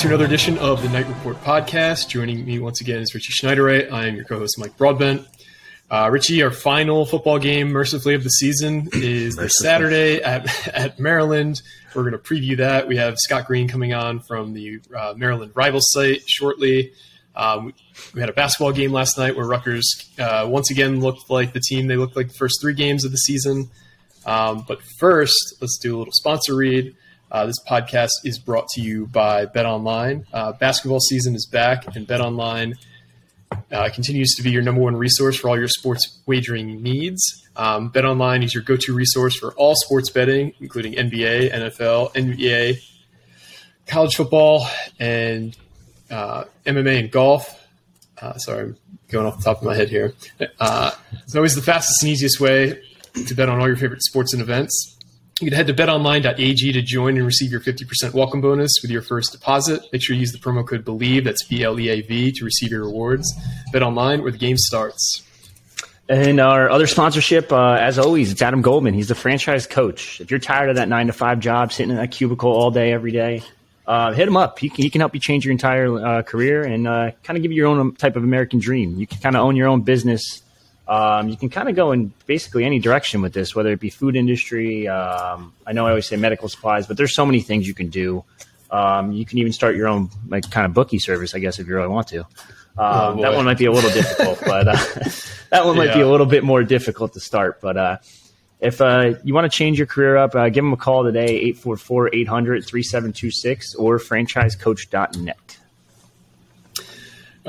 To another edition of the Knight Report podcast. Joining me once again is Richie Schneiderite. I am your co-host Mike Broadbent. Uh, Richie, our final football game, mercifully of the season, is this Saturday at at Maryland. We're going to preview that. We have Scott Greene coming on from the uh, Maryland rival site shortly. Um, we had a basketball game last night where Rutgers uh, once again looked like the team they looked like the first three games of the season. Um, but first, let's do a little sponsor read. Uh, this podcast is brought to you by Bet Online. Uh, basketball season is back, and Bet Online uh, continues to be your number one resource for all your sports wagering needs. Um, Bet Online is your go to resource for all sports betting, including NBA, NFL, NBA, college football, and uh, MMA and golf. Uh, sorry, I'm going off the top of my head here. Uh, it's always the fastest and easiest way to bet on all your favorite sports and events. You can head to betonline.ag to join and receive your 50% welcome bonus with your first deposit. Make sure you use the promo code BLEAV, that's B L E A V, to receive your rewards. Bet online where the game starts. And our other sponsorship, uh, as always, it's Adam Goldman. He's the franchise coach. If you're tired of that nine to five job, sitting in that cubicle all day, every day, uh, hit him up. He can, he can help you change your entire uh, career and uh, kind of give you your own type of American dream. You can kind of own your own business um, you can kind of go in basically any direction with this, whether it be food industry. Um, I know I always say medical supplies, but there's so many things you can do. Um, you can even start your own like kind of bookie service, I guess, if you really want to. Um, oh that one might be a little difficult, but uh, that one might yeah. be a little bit more difficult to start. But uh, if uh, you want to change your career up, uh, give them a call today, 844 800 3726 or franchisecoach.net.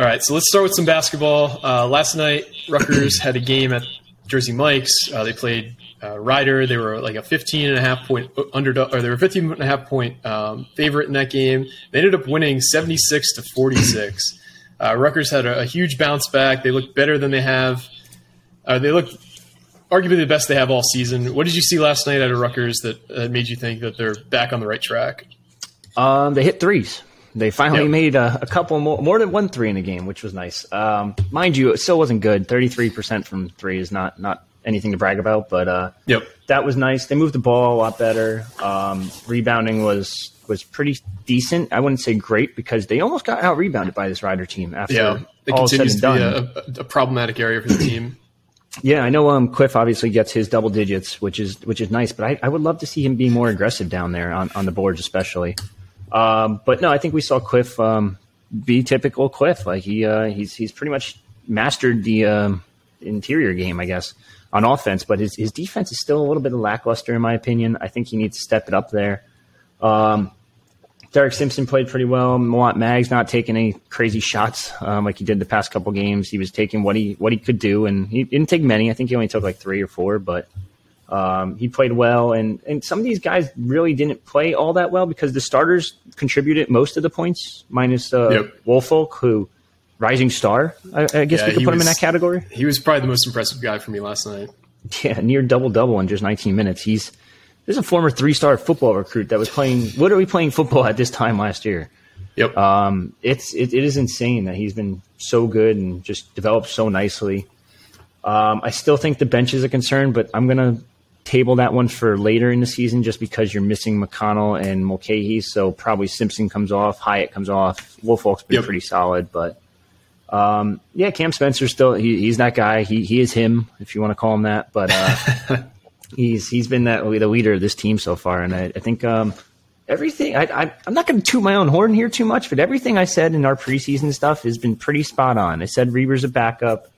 All right, so let's start with some basketball. Uh, last night, Rutgers had a game at Jersey Mike's. Uh, they played uh, Rider. They were like a 15 and a half point underdog, or they were 15 and a half point um, favorite in that game. They ended up winning 76 to 46. Uh, Rutgers had a, a, huge bounce back. They looked better than they have. Uh, they looked arguably the best they have all season. What did you see last night out of Rutgers that made you think that they're back on the right track? Um, they hit threes. They finally yep. made a, a, couple more, more than one three in a game, which was nice. Um, mind you, it still wasn't good. Thirty three percent from three is not not anything to brag about, but uh, yep. that was nice. They moved the ball a lot better. Um, rebounding was was pretty decent. I wouldn't say great because they almost got out rebounded by this Rider team after yeah, it all continues said and to be a, a, problematic area for the team. Yeah, I know. Um, Cliff obviously gets his double digits, which is which is nice. But I, I would love to see him be more aggressive down there on, on the boards, especially. Um, but no, I think we saw Cliff um, be typical Cliff. Like he uh, he's he's pretty much mastered the um, interior game, I guess, on offense. But his his defense is still a little bit lackluster, in my opinion. I think he needs to step it up there. Um, Derek Simpson played pretty well. Mawot Mag's not taking any crazy shots um, like he did the past couple games. He was taking what he what he could do, and he didn't take many. I think he only took like three or four, but um, he played well, and, and some of these guys really didn't play all that well because the starters contributed most of the points, minus uh, yep. Woolfolk, who rising star. I, I guess yeah, we could put was, him in that category. He was probably the most impressive guy for me last night. Yeah, near double double in just 19 minutes. He's there's a former three star football recruit that was playing What are we playing football at this time last year. Yep. Um, it's it, it is insane that he's been so good and just developed so nicely. Um, I still think the bench is a concern, but I'm gonna table that one for later in the season just because you're missing McConnell and Mulcahy. So probably Simpson comes off, Hyatt comes off. Woolfolk's been yep. pretty solid, but um, yeah, Cam Spencer still he, he's that guy. He he is him if you want to call him that, but uh, he's he's been that the leader of this team so far, and I, I think. Um, everything I, I, am not going to toot my own horn here too much, but everything I said in our preseason stuff has been pretty spot on. I said Reiber's a backup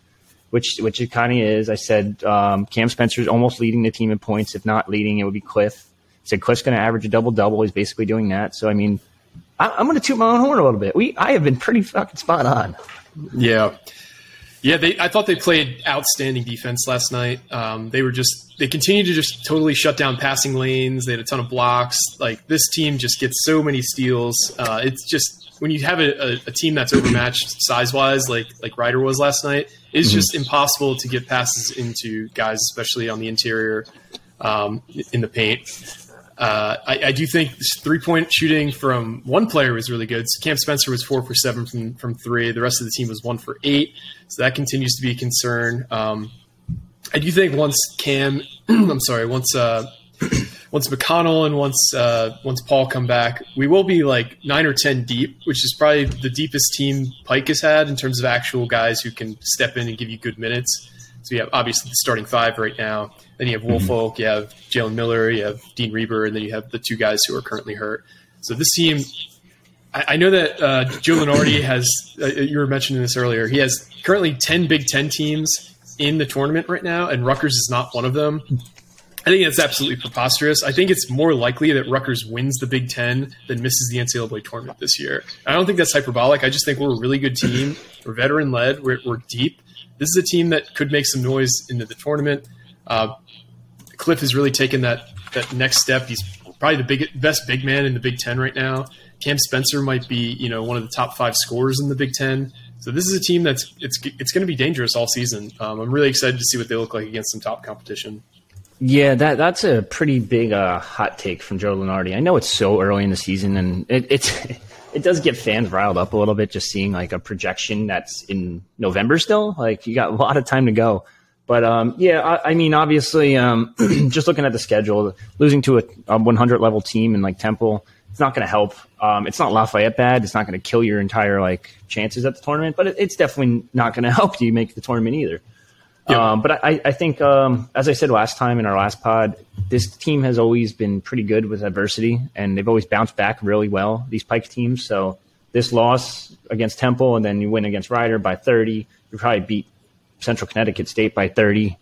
which which it kind of is. I said um, Cam Spencer's almost leading the team in points. If not leading, it would be Cliff. I said Cliff's going to average a double double. He's basically doing that. So I mean, I, am going to toot my own horn a little bit. We I have been pretty fucking spot on. Yeah. Yeah, they. I thought they played outstanding defense last night. Um, they were just they continued to just totally shut down passing lanes. They had a ton of blocks. Like this team just gets so many steals. Uh, it's just when you have a, a, a team that's overmatched size wise, like like Rider was last night, it's mm-hmm. just impossible to get passes into guys, especially on the interior um, in the paint. Uh, I, I, do think three point shooting from one player was really good. So Cam Spencer was four for seven from, from three. The rest of the team was one for eight. So that continues to be a concern. Um, I do think once Cam, I'm sorry, once uh, once McConnell and once uh, once Paul come back, we will be like nine or ten deep, which is probably the deepest team Pike has had in terms of actual guys who can step in and give you good minutes. So you have obviously the starting five right now. Then you have Woolfolk, you have Jalen Miller, you have Dean Reiber, and then you have the two guys who are currently hurt. So this team, I, I know that uh, Joe Lunardi has. Uh, you were mentioning this earlier. He has currently ten Big Ten teams in the tournament right now, and Rutgers is not one of them. I think that's absolutely preposterous. I think it's more likely that Rutgers wins the Big Ten than misses the NCAA tournament this year. I don't think that's hyperbolic. I just think we're a really good team. We're veteran led. We're, we're deep. This is a team that could make some noise into the tournament. Uh, Cliff has really taken that that next step. He's probably the big, best big man in the Big Ten right now. Cam Spencer might be, you know, one of the top five scorers in the Big Ten. So this is a team that's it's it's going to be dangerous all season. Um, I'm really excited to see what they look like against some top competition. Yeah, that that's a pretty big uh, hot take from Joe Lunardi. I know it's so early in the season, and it, it's it does get fans riled up a little bit just seeing like a projection that's in November still. Like you got a lot of time to go. But um, yeah, I, I, mean, obviously, um, just looking at the schedule, losing to a, a 100 level team in like Temple, it's not going to help. Um, it's not Lafayette bad. It's not going to kill your entire like chances at the tournament, but it, it's definitely not going to help you make the tournament either. Yep. Um, but I, I think, um, as I said last time in our last pod, this team has always been pretty good with adversity, and they've always bounced back really well. These Pike teams. So this loss against Temple, and then you win against Rider by 30, you probably beat Central Connecticut State by 30.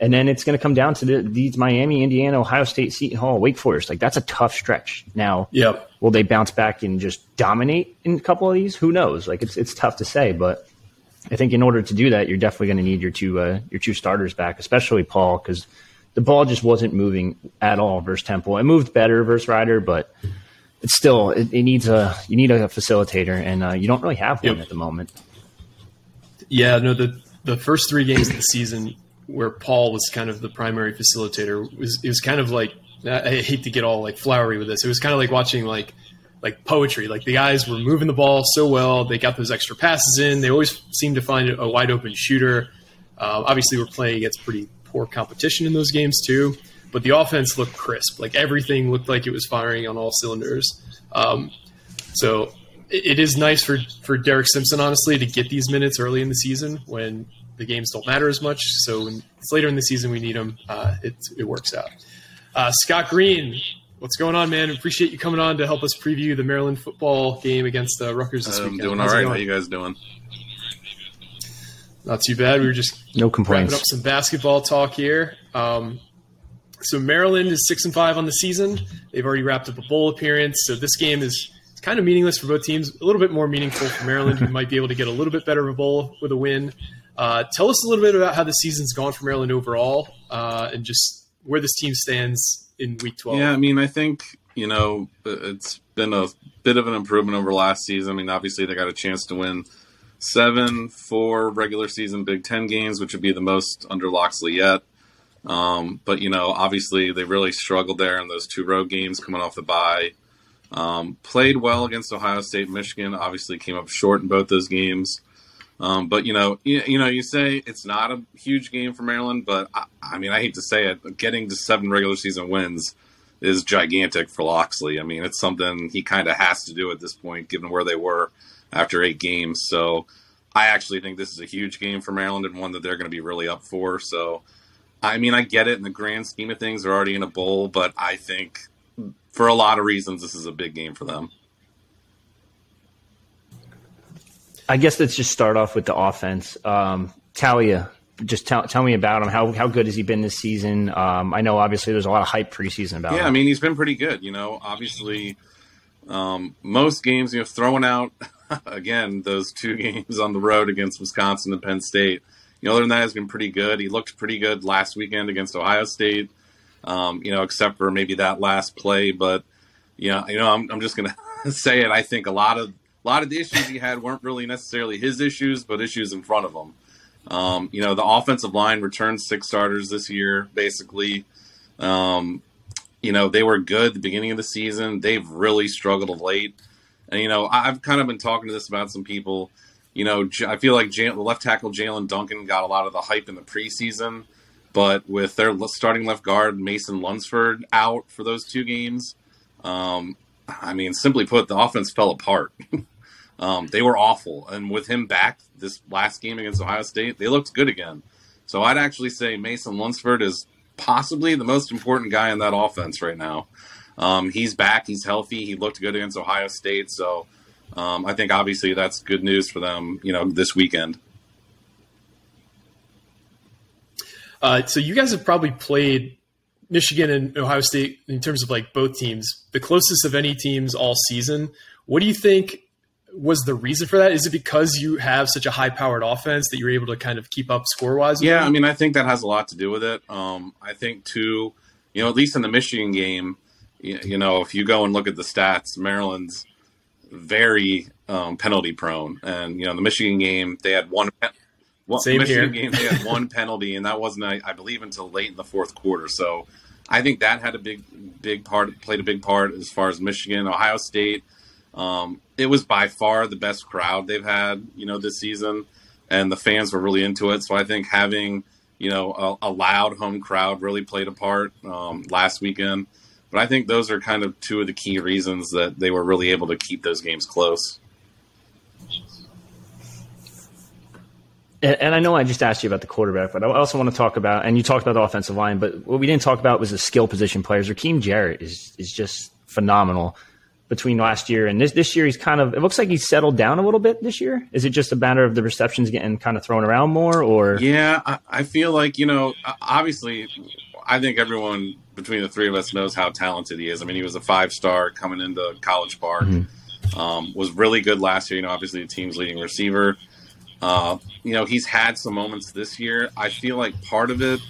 And then it's going to come down to the, these Miami, Indiana, Ohio State, Seton Hall, Wake Forest. Like that's a tough stretch. Now, yep. will they bounce back and just dominate in a couple of these? Who knows? Like it's it's tough to say, but I think in order to do that, you're definitely going to need your two uh, your two starters back, especially Paul, because the ball just wasn't moving at all versus Temple. It moved better versus Rider, but it's still it, it needs a you need a facilitator, and uh, you don't really have one yep. at the moment. Yeah, no the the first three games of the season where Paul was kind of the primary facilitator was it was kind of like I hate to get all like flowery with this. It was kind of like watching like like poetry. Like the guys were moving the ball so well. They got those extra passes in. They always seemed to find a wide open shooter. Uh, obviously, we're playing against pretty poor competition in those games too. But the offense looked crisp. Like everything looked like it was firing on all cylinders. Um, so it is nice for for Derek Simpson, honestly, to get these minutes early in the season when the games don't matter as much. So when it's later in the season, we need them. Uh, it it works out. Uh, Scott Greene, what's going on, man? Appreciate you coming on to help us preview the Maryland football game against the uh, Rutgers this I'm weekend. doing all right. How you guys doing? Not too bad. We were just no complaints. Wrapping up some basketball talk here. Um, so Maryland is six and five on the season. They've already wrapped up a bowl appearance. So this game is kind of meaningless for both teams. A little bit more meaningful for Maryland, who might be able to get a little bit better of a bowl with a win. Uh, tell us a little bit about how the season's gone for Maryland overall, uh, and just where this team stands in Week 12. Yeah, I mean, I think you know it's been a bit of an improvement over last season. I mean, obviously they got a chance to win seven, four regular season Big Ten games, which would be the most under Locksley yet. Um, but you know, obviously they really struggled there in those two road games coming off the bye. Um, played well against Ohio State, Michigan. Obviously, came up short in both those games. Um, but you know, you, you, know, you say it's not a huge game for Maryland, but I, I, mean, I hate to say it, getting to seven regular season wins is gigantic for Locksley. I mean, it's something he kind of has to do at this point, given where they were after eight games. So, I actually think this is a huge game for Maryland and one that they're going to be really up for. So, I mean, I get it in the grand scheme of things; they're already in a bowl, but I think for a lot of reasons, this is a big game for them. I guess let's just start off with the offense. Um, Taulia, just tell, tell me about him. How, how good has he been this season? Um, I know obviously there's a lot of hype preseason about him. yeah, him. I mean, he's been pretty good. You know, obviously Um, most games, you know, throwing out again those two games on the road against Wisconsin and Penn State. You know, other than that, has been pretty good. He looked pretty good last weekend against Ohio State. Um, you know, except for maybe that last play, but you know, you know, I'm, I'm just gonna say it. I think a lot of a lot of the issues he had weren't really necessarily his issues, but issues in front of him. Um, you know, the offensive line returned six starters this year, basically. Um, you know, they were good at the beginning of the season. They've really struggled of late. And, you know, I've kind of been talking to this about some people. You know, I feel like the left tackle Jaelyn Duncan got a lot of the hype in the preseason, but with their starting left guard Mason Lunsford out for those two games, um, I mean, simply put, the offense fell apart. um, they were awful, and with him back this last game against Ohio State, they looked good again. So I'd actually say Mason Lunsford is possibly the most important guy in that offense right now. Um, he's back. He's healthy. He looked good against Ohio State. So um, I think obviously that's good news for them. You know, this weekend. Uh, so you guys have probably played Michigan and Ohio State in terms of like both teams, the closest of any teams all season. What do you think was the reason for that? Is it because you have such a high powered offense that you're able to kind of keep up score wise? Yeah, I mean, I think that has a lot to do with it. Um, I think too, you know, at least in the Michigan game, you, you know, if you go and look at the stats, Maryland's very um, penalty prone, and you know, the Michigan game they had one. Well, Same Michigan here. game they had one penalty, and that wasn't, I, I believe, until late in the fourth quarter. So, I think that had a big, big part, played a big part as far as Michigan, Ohio State. Um, it was by far the best crowd they've had, you know, this season, and the fans were really into it. So I think having, you know, a, a loud home crowd really played a part um, last weekend. But I think those are kind of two of the key reasons that they were really able to keep those games close. And, I know I just asked you about the quarterback, but I also want to talk about, and you talked about the offensive line, but what we didn't talk about was the skill position players. Rakim Jarrett is is just phenomenal between last year and this this year. He's kind of it looks like he's settled down a little bit this year. Is it just a matter of the receptions getting kind of thrown around more, or Yeah, I, I feel like you know, obviously, I think everyone between the three of us knows how talented he is. I mean, he was a five star coming into College Park. Um, was really good last year. You know, obviously the team's leading receiver. Uh, you know, he's had some moments this year. I feel like part of it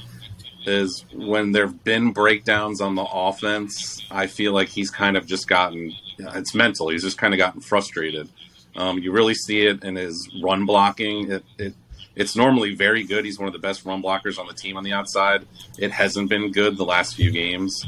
is when there have been breakdowns on the offense. I feel like he's kind of just gotten it's mental. He's just kind of gotten frustrated. Um, you really see it in his run blocking. It, it it's normally very good. He's one of the best run blockers on the team on the outside. It hasn't been good the last few games,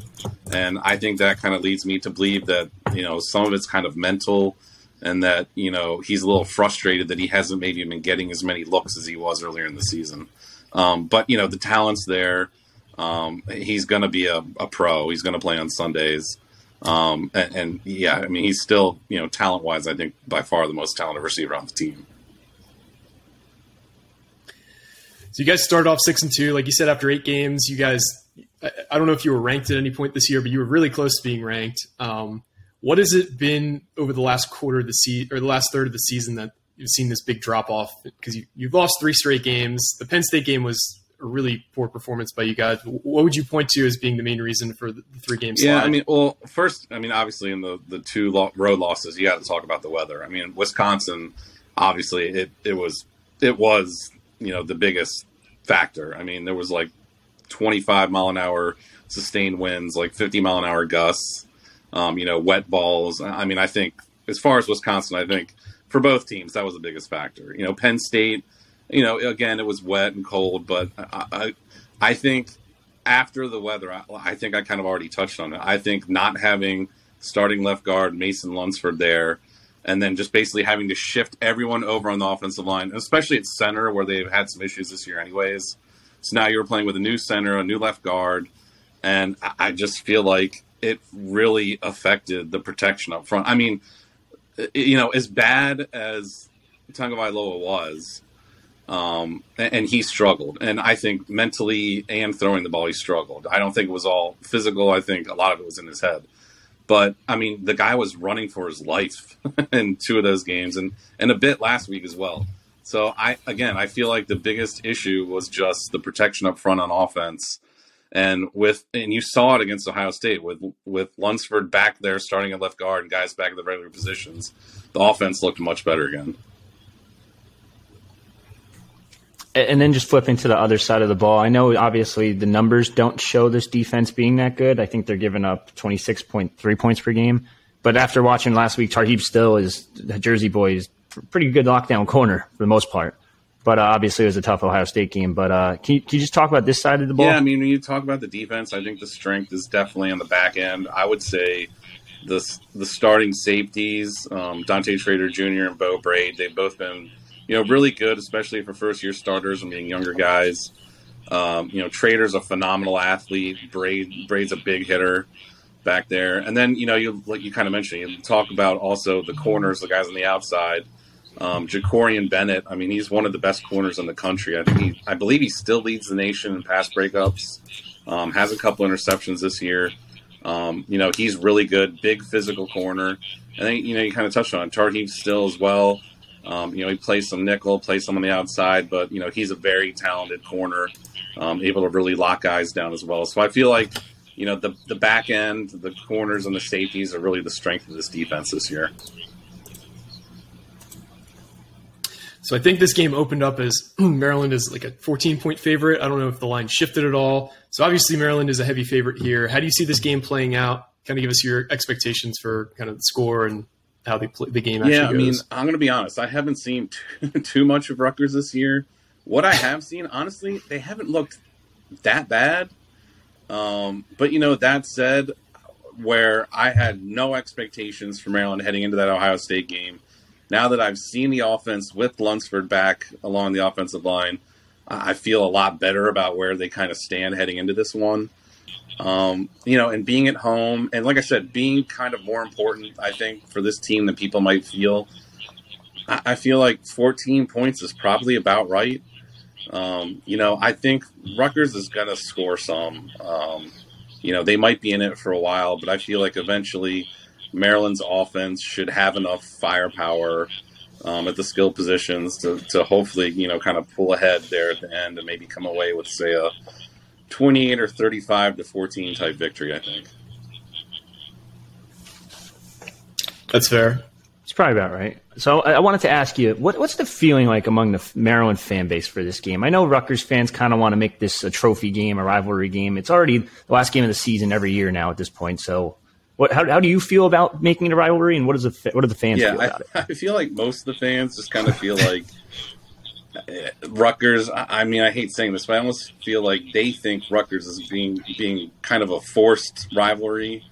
and I think that kind of leads me to believe that you know some of it's kind of mental, and that you know he's a little frustrated that he hasn't maybe been getting as many looks as he was earlier in the season. Um, but you know the talent's there. Um, he's going to be a, a pro. He's going to play on Sundays. Um, and, and, yeah, I mean, he's still, you know, talent wise, I think by far the most talented receiver on the team. So you guys started off six and two, like you said. After eight games, you guys. I, I don't know if you were ranked at any point this year, but you were really close to being ranked. Um, what has it been over the last quarter of the season or the last third of the season that you've seen this big drop off? Because you, you've lost three straight games. The Penn State game was a really poor performance by you guys. What would you point to as being the main reason for the three games? Yeah, I mean, well, first, I mean, obviously, in the the two road losses, you got to talk about the weather. I mean, Wisconsin, obviously, it it was it was you know the biggest factor. I mean, there was like twenty five mile an hour sustained winds, like fifty mile an hour gusts. Um, you know, wet balls. I mean, I think as far as Wisconsin, I think for both teams that was the biggest factor. You know, Penn State you know, again, it was wet and cold, but I, I, I think after the weather, I, I, think I kind of already touched on it. I think not having starting left guard Mason Lunsford there, and then just basically having to shift everyone over on the offensive line, especially at center where they've had some issues this year, anyways. So now you're playing with a new center, a new left guard, and I just feel like it really affected the protection up front. I mean, you know, as bad as Tagovailoa was, um, and he struggled. And I think mentally and throwing the ball, he struggled. I don't think it was all physical. I think a lot of it was in his head. But I mean, the guy was running for his life in two of those games, and and a bit last week as well. So I again, I feel like the biggest issue was just the protection up front on offense. And with and you saw it against Ohio State with with Lunsford back there starting at left guard and guys back at the regular positions, the offense looked much better again. And then just flipping to the other side of the ball, I know obviously the numbers don't show this defense being that good. I think they're giving up 26.3 points per game. But after watching last week, Tarheeb Still is the Jersey boy is pretty good lockdown corner for the most part. But uh, obviously, it was a tough Ohio State game. But uh, can, you, can you just talk about this side of the ball? Yeah, I mean, when you talk about the defense, I think the strength is definitely on the back end. I would say the the starting safeties, um, Dante Trader Jr. and Beau Brade, they've both been you know really good, especially for first year starters and being younger guys. Um, you know, Trader's a phenomenal athlete. Brade Brade's a big hitter back there. And then you know you like you kind of mentioned you talk about also the corners, the guys on the outside. Um, Jakorian Bennett, I mean, he's one of the best corners in the country. I think he, I believe he still leads the nation in pass breakups. Um, has a couple interceptions this year. Um, you know, he's really good, big physical corner. And then, you know, you kind of touched on Tarheeb Still as well. Um, you know, he plays some nickel, plays some on the outside, but, you know, he's a very talented corner, um, able to really lock guys down as well. So I feel like you know, the the back end, the corners, and the safeties are really the strength of this defense this year. So I think this game opened up as Maryland is like a 14 point favorite. I don't know if the line shifted at all. So obviously Maryland is a heavy favorite here. How do you see this game playing out? Kind of give us your expectations for kind of the score and how they play the game. yeah, I goes. mean, I'm going to be honest. I haven't seen too, too much of Rutgers this year. What I have seen, honestly, they haven't looked that bad. Um, but you know, that said, where I had no expectations for Maryland heading into that Ohio State game, now that I've seen the offense with Lunsford back along the offensive line, I feel a lot better about where they kind of stand heading into this one. Um, you know, and being at home, and like I said, being kind of more important, I think, for this team than people might feel. I feel like 14 points is probably about right. Um, you know, I think Rutgers is going to score some. Um, you know, they might be in it for a while, but I feel like eventually Maryland's offense should have enough firepower um, at the skill positions to, to hopefully, you know, kind of pull ahead there at the end and maybe come away with, say, a 28 or 35 to 14 type victory, I think. That's fair. It's probably about right. So I, wanted to ask you, what, what's the feeling like among the Maryland fan base for this game? I know Rutgers fans kind of want to make this a trophy game, a rivalry game. It's already the last game of the season every year now at this point. So, what, how, how do you feel about making it a rivalry, and what does the what do the fans yeah, feel about I, it? I feel like most of the fans just kind of feel like Rutgers. I mean, I hate saying this, but I almost feel like they think Rutgers is being being kind of a forced rivalry.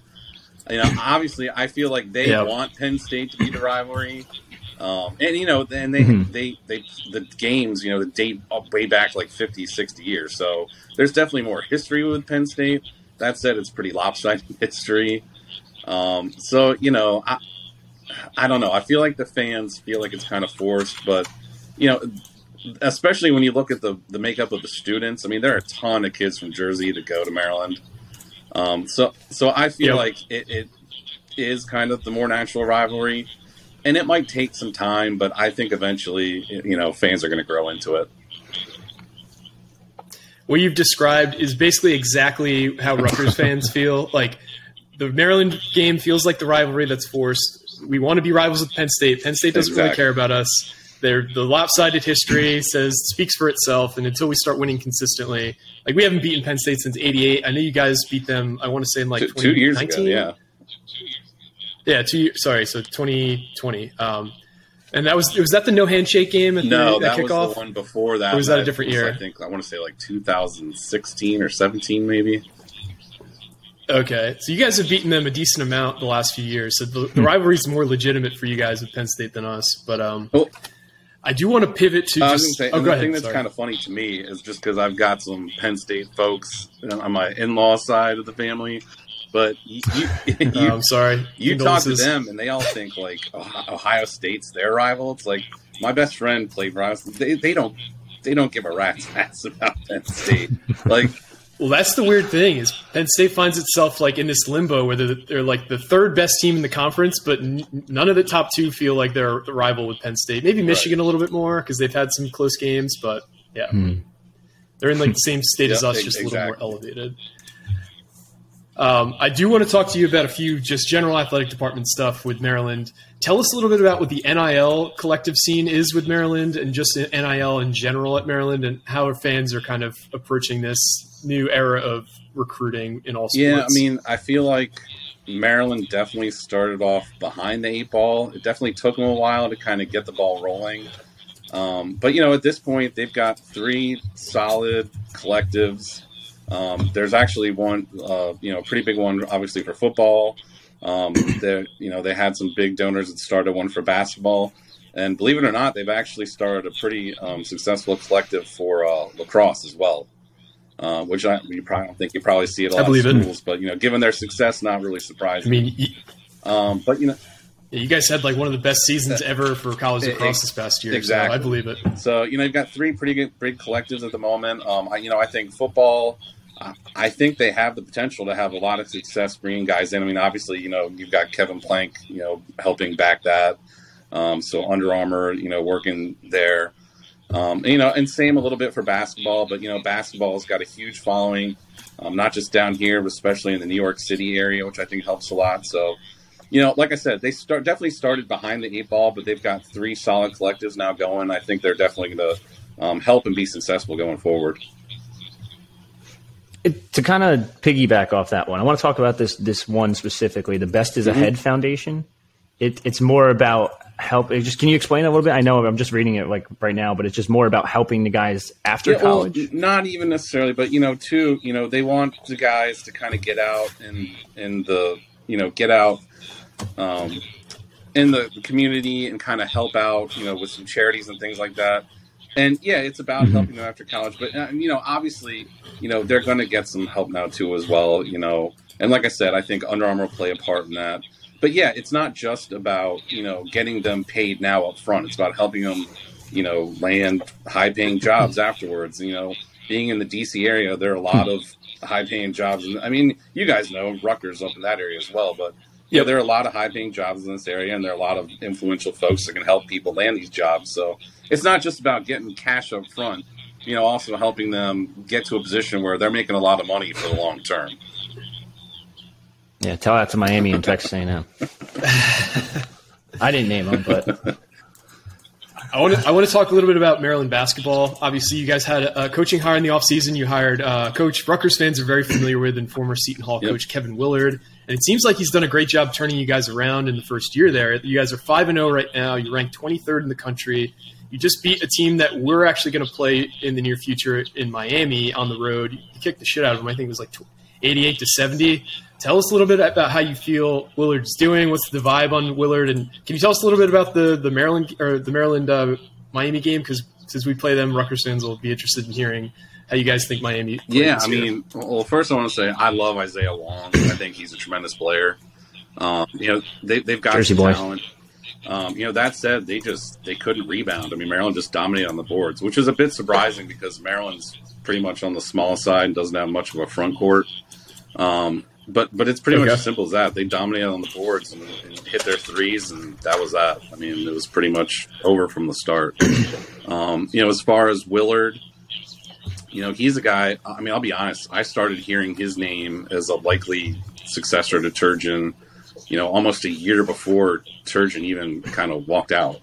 You know, obviously, I feel like they want Penn State to be the rivalry. Um, and you know, and they, mm-hmm. they, they, the games, you know, the date way back like 50, 60 years. So there's definitely more history with Penn State. That said, it's pretty lopsided history. Um, so you know, I, I don't know. I feel like the fans feel like it's kind of forced, but you know, especially when you look at the the makeup of the students. I mean, there are a ton of kids from Jersey that go to Maryland. Um, so so I feel yep. like it, it is kind of the more natural rivalry and it might take some time, but I think eventually, you know, fans are going to grow into it. What you've described is basically exactly how Rutgers fans feel. Like the Maryland game feels like the rivalry that's forced. We want to be rivals with Penn State. Penn State doesn't exactly. really care about us. They're, the lopsided history says speaks for itself, and until we start winning consistently, like we haven't beaten Penn State since '88. I know you guys beat them. I want to say in like two, two years ago. Yeah, yeah, two. Sorry, so 2020. Um, and that was was that the no handshake game? At no, the, that was the one before that. Or was that, a different year? I think I want to say like 2016 or 17, maybe. Okay, so you guys have beaten them a decent amount the last few years. So the, the hmm. rivalry is more legitimate for you guys with Penn State than us. But um, well, I do want to pivot to. Uh, just, say, oh, the ahead, thing that's sorry. kind of funny to me is just because I've got some Penn State folks on my in-law side of the family but you, you, you oh, I'm sorry. You talk to them, and they all think like oh, Ohio State's their rival. It's like my best friend played for They, they don't they don't give a rat's ass about Penn State. Like, well, that's the weird thing is Penn State finds itself like in this limbo where they're, they're like the third best team in the conference, but n- none of the top two feel like they're the rival with Penn State. Maybe Michigan right. a little bit more because they've had some close games, but yeah. Hmm. They're in like the same state as us, just a little more elevated. Um, I do want to talk to you about a few just general athletic department stuff with Maryland. Tell us a little bit about what the NIL collective scene is with Maryland and just NIL in general at Maryland and how our fans are kind of approaching this new era of recruiting in all sports. Yeah, I mean, I feel like Maryland definitely started off behind the eight ball. It definitely took them a while to kind of get the ball rolling. Um, but, you know, at this point, they've got three solid collectives um, there's actually one, uh, you know, pretty big one, obviously for football. Um, they, you know, they had some big donors that started one for basketball, and believe it or not, they've actually started a pretty um, successful collective for uh, lacrosse as well. Uh, which I you probably don't think you probably see it a lot of schools, it. but you know, given their success, not really surprising. I mean, um, but you know, yeah, you guys had like one of the best seasons ever for college lacrosse this past year. Exactly, so I believe it. So you know, you've got three pretty good big collectives at the moment. Um, I, you know, I think football I think they have the potential to have a lot of success bringing guys in. I mean, obviously, you know, you've got Kevin Plank, you know, helping back that. Um, so Under Armour, you know, working there. Um, you know, and same a little bit for basketball, but you know, basketball has got a huge following, um, not just down here, but especially in the New York City area, which I think helps a lot. So, you know, like I said, they start definitely started behind the eight ball, but they've got three solid collectives now going. I think they're definitely going to um, help and be successful going forward. It, to kind of piggyback off that one, I want to talk about this this one specifically. The Best is mm-hmm. Ahead Foundation. It, it's more about help. Just can you explain a little bit? I know I'm just reading it like right now, but it's just more about helping the guys after yeah, college. Well, not even necessarily, but you know, too. You know, they want the guys to kind of get out and in the you know get out um, in the community and kind of help out. You know, with some charities and things like that and yeah, it's about mm-hmm. helping them after college. But uh, you know, obviously, you know they're going to get some help now too as well. You know, and like I said, I think Under Armour will play a part in that. But yeah, it's not just about you know getting them paid now up front. It's about helping them, you know, land high paying jobs afterwards. You know, being in the DC area, there are a lot of high paying jobs. And I mean, you guys know Rutgers up in that area as well, but yeah, there are a lot of high paying jobs in this area, and there are a lot of influential folks that can help people land these jobs. So it's not just about getting cash up front, you know, also helping them get to a position where they're making a lot of money for the long term. Yeah, tell that to Miami and Texas A&M. I didn't name them, but I want to I want to talk a little bit about Maryland basketball. Obviously, you guys had a coaching hire in the offseason. You hired uh, coach Rutgers fans are very familiar with and former Seton Hall yep. coach Kevin Willard. And it seems like he's done a great job turning you guys around in the first year there. You guys are 5 and 0 right now. You rank 23rd in the country. You just beat a team that we're actually going to play in the near future in Miami on the road. You kicked the shit out of them. I think it was like 88 to 70. Tell us a little bit about how you feel Willard's doing. What's the vibe on Willard? And can you tell us a little bit about the, the Maryland or the Maryland uh, Miami game? Because since we play them, Rutgers fans will be interested in hearing how you guys think Miami. Yeah, I mean, well, first I want to say I love Isaiah Wong. I think he's a tremendous player. Um, you know, they, have got Jersey talent. Um, you know, that said, they just they couldn't rebound. I mean, Maryland just dominated on the boards, which is a bit surprising because Maryland's pretty much on the small side and doesn't have much of a front court. Um, but but it's pretty okay. much as simple as that. They dominated on the boards and, and, hit their threes, and that was that. I mean, it was pretty much over from the start. Um, you know, as far as Willard, you know, he's a guy. I mean, I'll be honest. I started hearing his name as a likely successor to Turgeon. You know, almost a year before Turgeon even kind of walked out.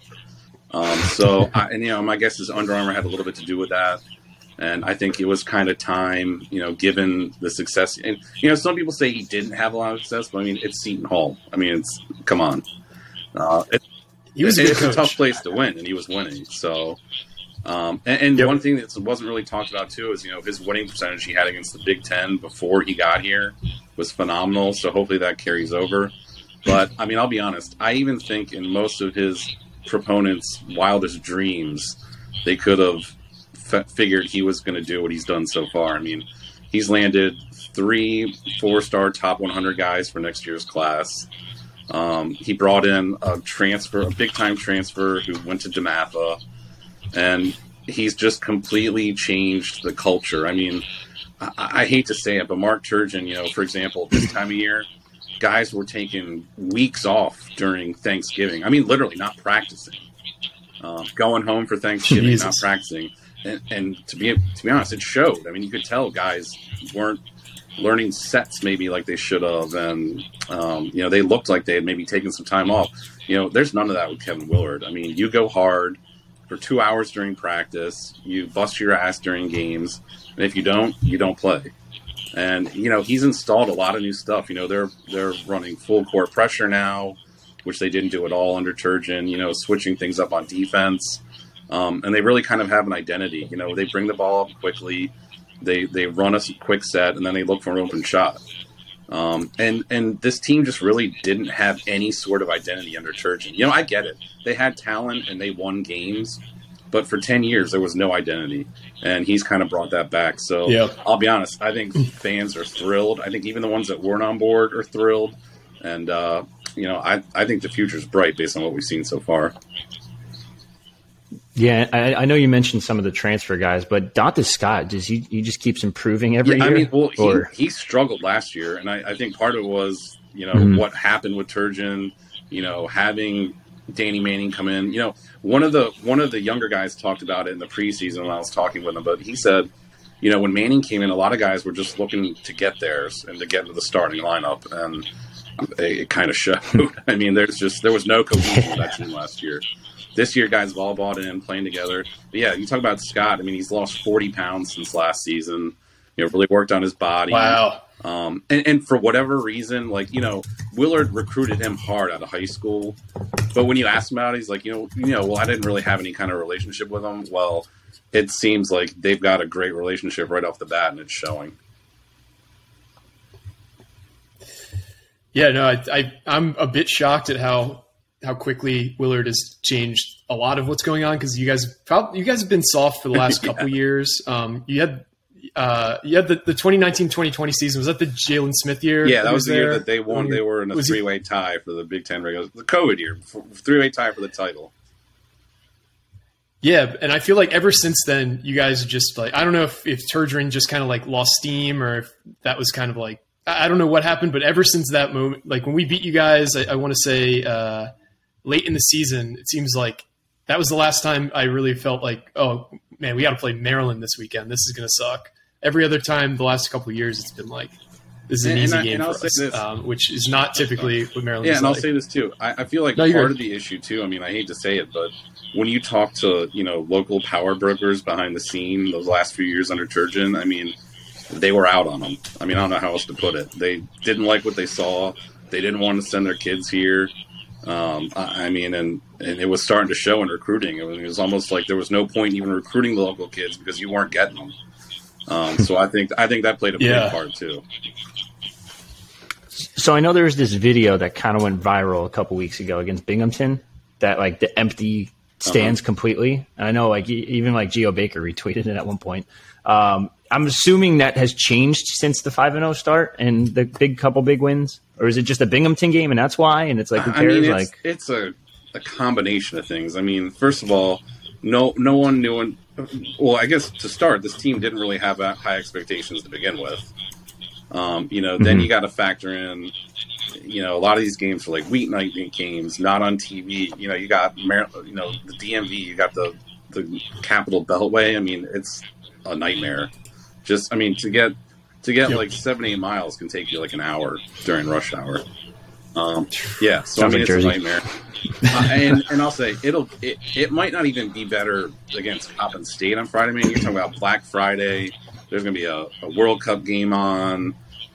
Um, so, I, and you know, my guess is Under Armour had a little bit to do with that. And I think it was kind of time, you know, given the success. And you know, some people say he didn't have a lot of success, but I mean, it's Seton Hall. I mean, it's come on. Uh, it, he was it's a tough place to win, and he was winning. So, um, and, and yep. one thing that wasn't really talked about too is you know his winning percentage he had against the Big Ten before he got here was phenomenal. So hopefully that carries over. But I mean, I'll be honest. I even think in most of his proponents' wildest dreams, they could have f- figured he was going to do what he's done so far. I mean, he's landed three four-star top 100 guys for next year's class. Um, he brought in a transfer, a big-time transfer who went to DeMatha and he's just completely changed the culture. I mean, I, I hate to say it, but Mark Turgeon, you know, for example, this time of year, guys were taking weeks off during Thanksgiving. I mean, literally not practicing, um, going home for Thanksgiving, Jesus. not practicing. And, and to be to be honest, it showed. I mean, you could tell guys weren't learning sets maybe like they should have, and um, you know they looked like they had maybe taken some time off. You know, there's none of that with Kevin Willard. I mean, you go hard for two hours during practice, you bust your ass during games, and if you don't, you don't play. And you know he's installed a lot of new stuff. You know they're they're running full court pressure now, which they didn't do at all under Turgeon. You know switching things up on defense, um, and they really kind of have an identity. You know they bring the ball up quickly, they they run a quick set, and then they look for an open shot. Um, and and this team just really didn't have any sort of identity under Turgeon. You know I get it; they had talent and they won games, but for 10 years, there was no identity. And he's kind of brought that back. So Yep. I'll be honest, I think fans are thrilled. I think even the ones that weren't on board are thrilled. And, uh, you know, I, I think the future is bright based on what we've seen so far. Yeah, I, I know you mentioned some of the transfer guys, but Donta Scott, does he, he just keeps improving every Yeah, year? I mean, well, he, Or- he struggled last year, and I, I think part of it was, you know, Mhm. what happened with Turgeon, you know, having Danny Manning come in. You know, one of the one of the younger guys talked about it in the preseason when I was talking with him, but he said, you know, when Manning came in, a lot of guys were just looking to get theirs and to get into the starting lineup, and it, it kind of showed. I mean, there's just there was no cohesion that team last year. This year, guys have all bought in, playing together. But yeah, you talk about Scott. I mean, he's lost 40 pounds since last season. You know, really worked on his body. Wow. Um, and, and for whatever reason, like you know, Willard recruited him hard out of high school. But when you ask him about it, he's like, you know, you know, well, I didn't really have any kind of relationship with him. Well, it seems like they've got a great relationship right off the bat, and it's showing. Yeah, no, I, I I'm a bit shocked at how how quickly Willard has changed a lot of what's going on because you guys probably you guys have been soft for the last couple years. Um, you had uh, you had the, the 2019-2020 season. Was that the Jalen Smith year? Yeah, that was the year that they won. They were in a was three-way tie for the Big Ten regular, the COVID year, three-way tie for the title. Yeah, and I feel like ever since then, you guys just like I don't know if if Turgeon just kind of like lost steam or if that was kind of like I I don't know what happened, but ever since that moment, like when we beat you guys, I, I want to say uh, late in the season, it seems like that was the last time I really felt like oh man, we got to play Maryland this weekend. This is gonna suck. Every other time, the last couple of years, it's been like this is an And- and easy game and I'll for us, um, which is not typically what Maryland Yeah, is and I'll say this too. I, I feel like No, part good. of the issue too. I mean, I hate to say it, but when you talk to you know local power brokers behind the scene those last few years under Turgeon, I mean, they were out on them. I mean, I don't know how else to put it. They didn't like what they saw. They didn't want to send their kids here. Um, I, I mean, and and it was starting to show in recruiting. It was, it was almost like there was no point even recruiting the local kids because you weren't getting them. Um, so I think I think that played a Yeah. big part too. So I know there was this video that kind of went viral a couple weeks ago against Binghamton that like the empty stands completely. And I know like e- even like Geo Baker retweeted it at one point. Um, I'm assuming that has changed since the five and zero start and the big couple big wins, or is it just a Binghamton game and that's why? And it's like who I cares? mean, it's, like it's a, a combination of things. I mean, first of all, no no one knew. An, well, I guess to start, this team didn't really have high expectations to begin with. Um, you know, then Mhm. you got to factor in, you know, a lot of these games are like weeknight games, not on TV. You know, you got you know the DMV, you got the the Capital Beltway. I mean, it's a nightmare. Just, I mean, to get to get Yep. like 70 miles can take you like an hour during rush hour. Um, yeah, so Sounds I like mean, it's Jersey. a nightmare. uh, and and I'll say it'll it, it might not even be better against Coppin State on Friday. Man, you're talking about Black Friday. There's going to be a, a World Cup game on.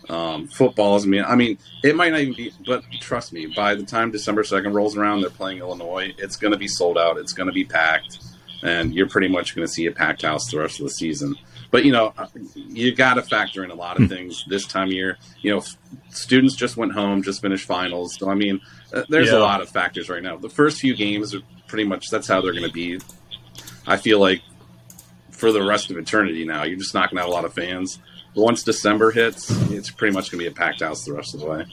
Um, football is. I mean, I mean, it might not even be. But trust me, by the time December second rolls around, they're playing Illinois. It's going to be sold out. It's going to be packed, and you're pretty much going to see a packed house the rest of the season. But you know, you got to factor in a lot of things this time of year. You know, f- students just went home, just finished finals. So I mean, uh, there's Yeah. a lot of factors right now. The first few games are pretty much that's how they're going to be. I feel like for the rest of eternity now, you're just not going to have a lot of fans. But once December hits, it's pretty much going to be a packed house the rest of the way.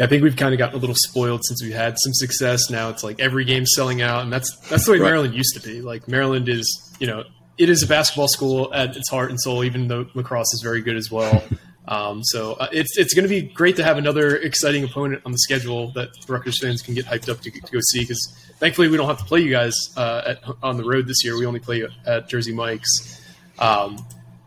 I think we've kind of gotten a little spoiled since we had some success. Now it's like every game selling out, and that's that's the way Right. Maryland used to be. Like Maryland is, you know, it is a basketball school at its heart and soul, even though lacrosse is very good as well. Um, so uh, it's it's going to be great to have another exciting opponent on the schedule that the Rutgers fans can get hyped up to, to go see. Because thankfully we don't have to play you guys uh, at, on the road this year. We only play at Jersey Mike's. Um,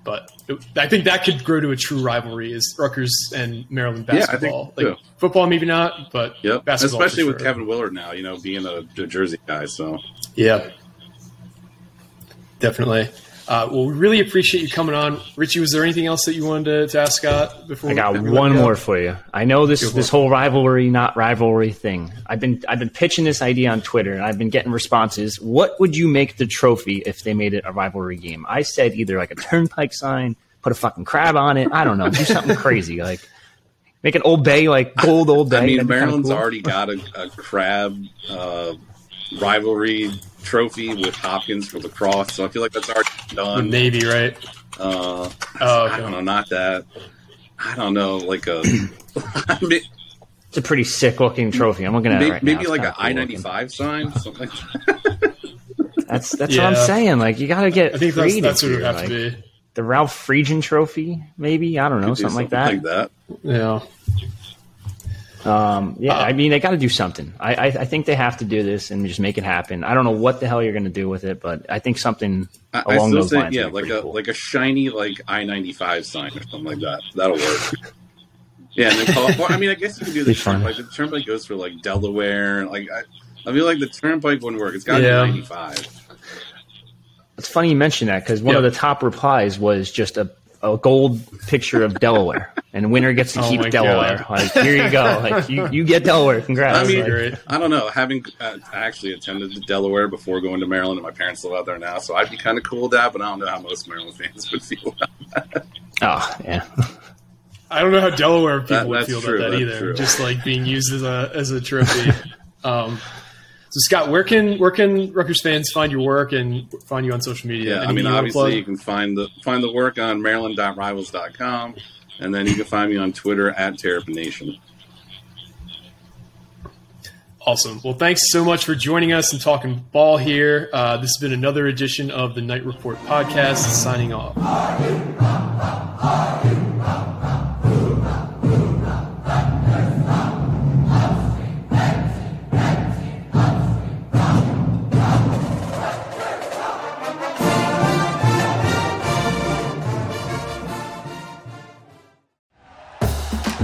but it, I think that could grow to a true rivalry is Rutgers and Maryland basketball. Yeah, I like football, maybe not, but yep. basketball, especially sure. with Kevin Willard now. You know, being a, New Jersey guy. So yeah, definitely. Uh, well, we really appreciate you coming on, Richie. Was there anything else that you wanted to, to ask Scott before? I got we one more for you. I know this this whole rivalry, not rivalry thing. I've been I've been pitching this idea on Twitter, and I've been getting responses. What would you make the trophy if they made it a rivalry game? I said either like a turnpike sign, put a fucking crab on it. I don't know, do something crazy like make an Old Bay like gold Old Bay. I mean, That'd be kinda Maryland's cool. already got a, a crab uh, rivalry trophy with Hopkins for lacrosse, so I feel like that's already done. Navy, right? Uh, Oh, I don't know, not that. I don't know, like a I mean, It's a pretty sick looking trophy. I'm looking at it maybe, right now. maybe It's like an I looking. ninety five sign, something like that. That's that's Yeah. what I'm saying. Like you got to get I think that's, creative that's what it would have like, to be. The Ralph Friedgen Trophy, maybe I don't know, Could do something like that. Like that. Yeah. Um, yeah, I mean, they got to do something. I, I, I think they have to do this and just make it happen. I don't know what the hell you're going to do with it, but I think something I, along those think, lines. yeah, like a cool. like a shiny like I ninety five sign or something like that. That'll work. yeah, and then call, well, I mean, I guess you can do the turnpike. The turnpike goes for like Delaware. Like I, I feel like the turnpike wouldn't work. It's got to Yeah. be ninety five. It's funny you mention that because one of the top replies was just a, a gold picture of Delaware, and winner gets to Oh keep my Delaware. Like here you go, like you, you get Delaware. Congrats! I mean, Like. I don't know. Having uh, I actually attended Delaware before going to Maryland, and my parents live out there now, so I'd be kind of cool with that. But I don't know how most Maryland fans would feel. About that. oh yeah, I don't know how Delaware people That- would feel true, about that either. true. Just like being used as a as a trophy. um, so Scott, where can where can Rutgers fans find your work and find you on social media? Yeah, I mean, you obviously you can find the find the work on Maryland.rivals.com, and then you can find me on Twitter at Terrapin Nation. Awesome. Well, thanks so much for joining us and talking ball here. Uh, this has been another edition of the Knight Report podcast. Signing off.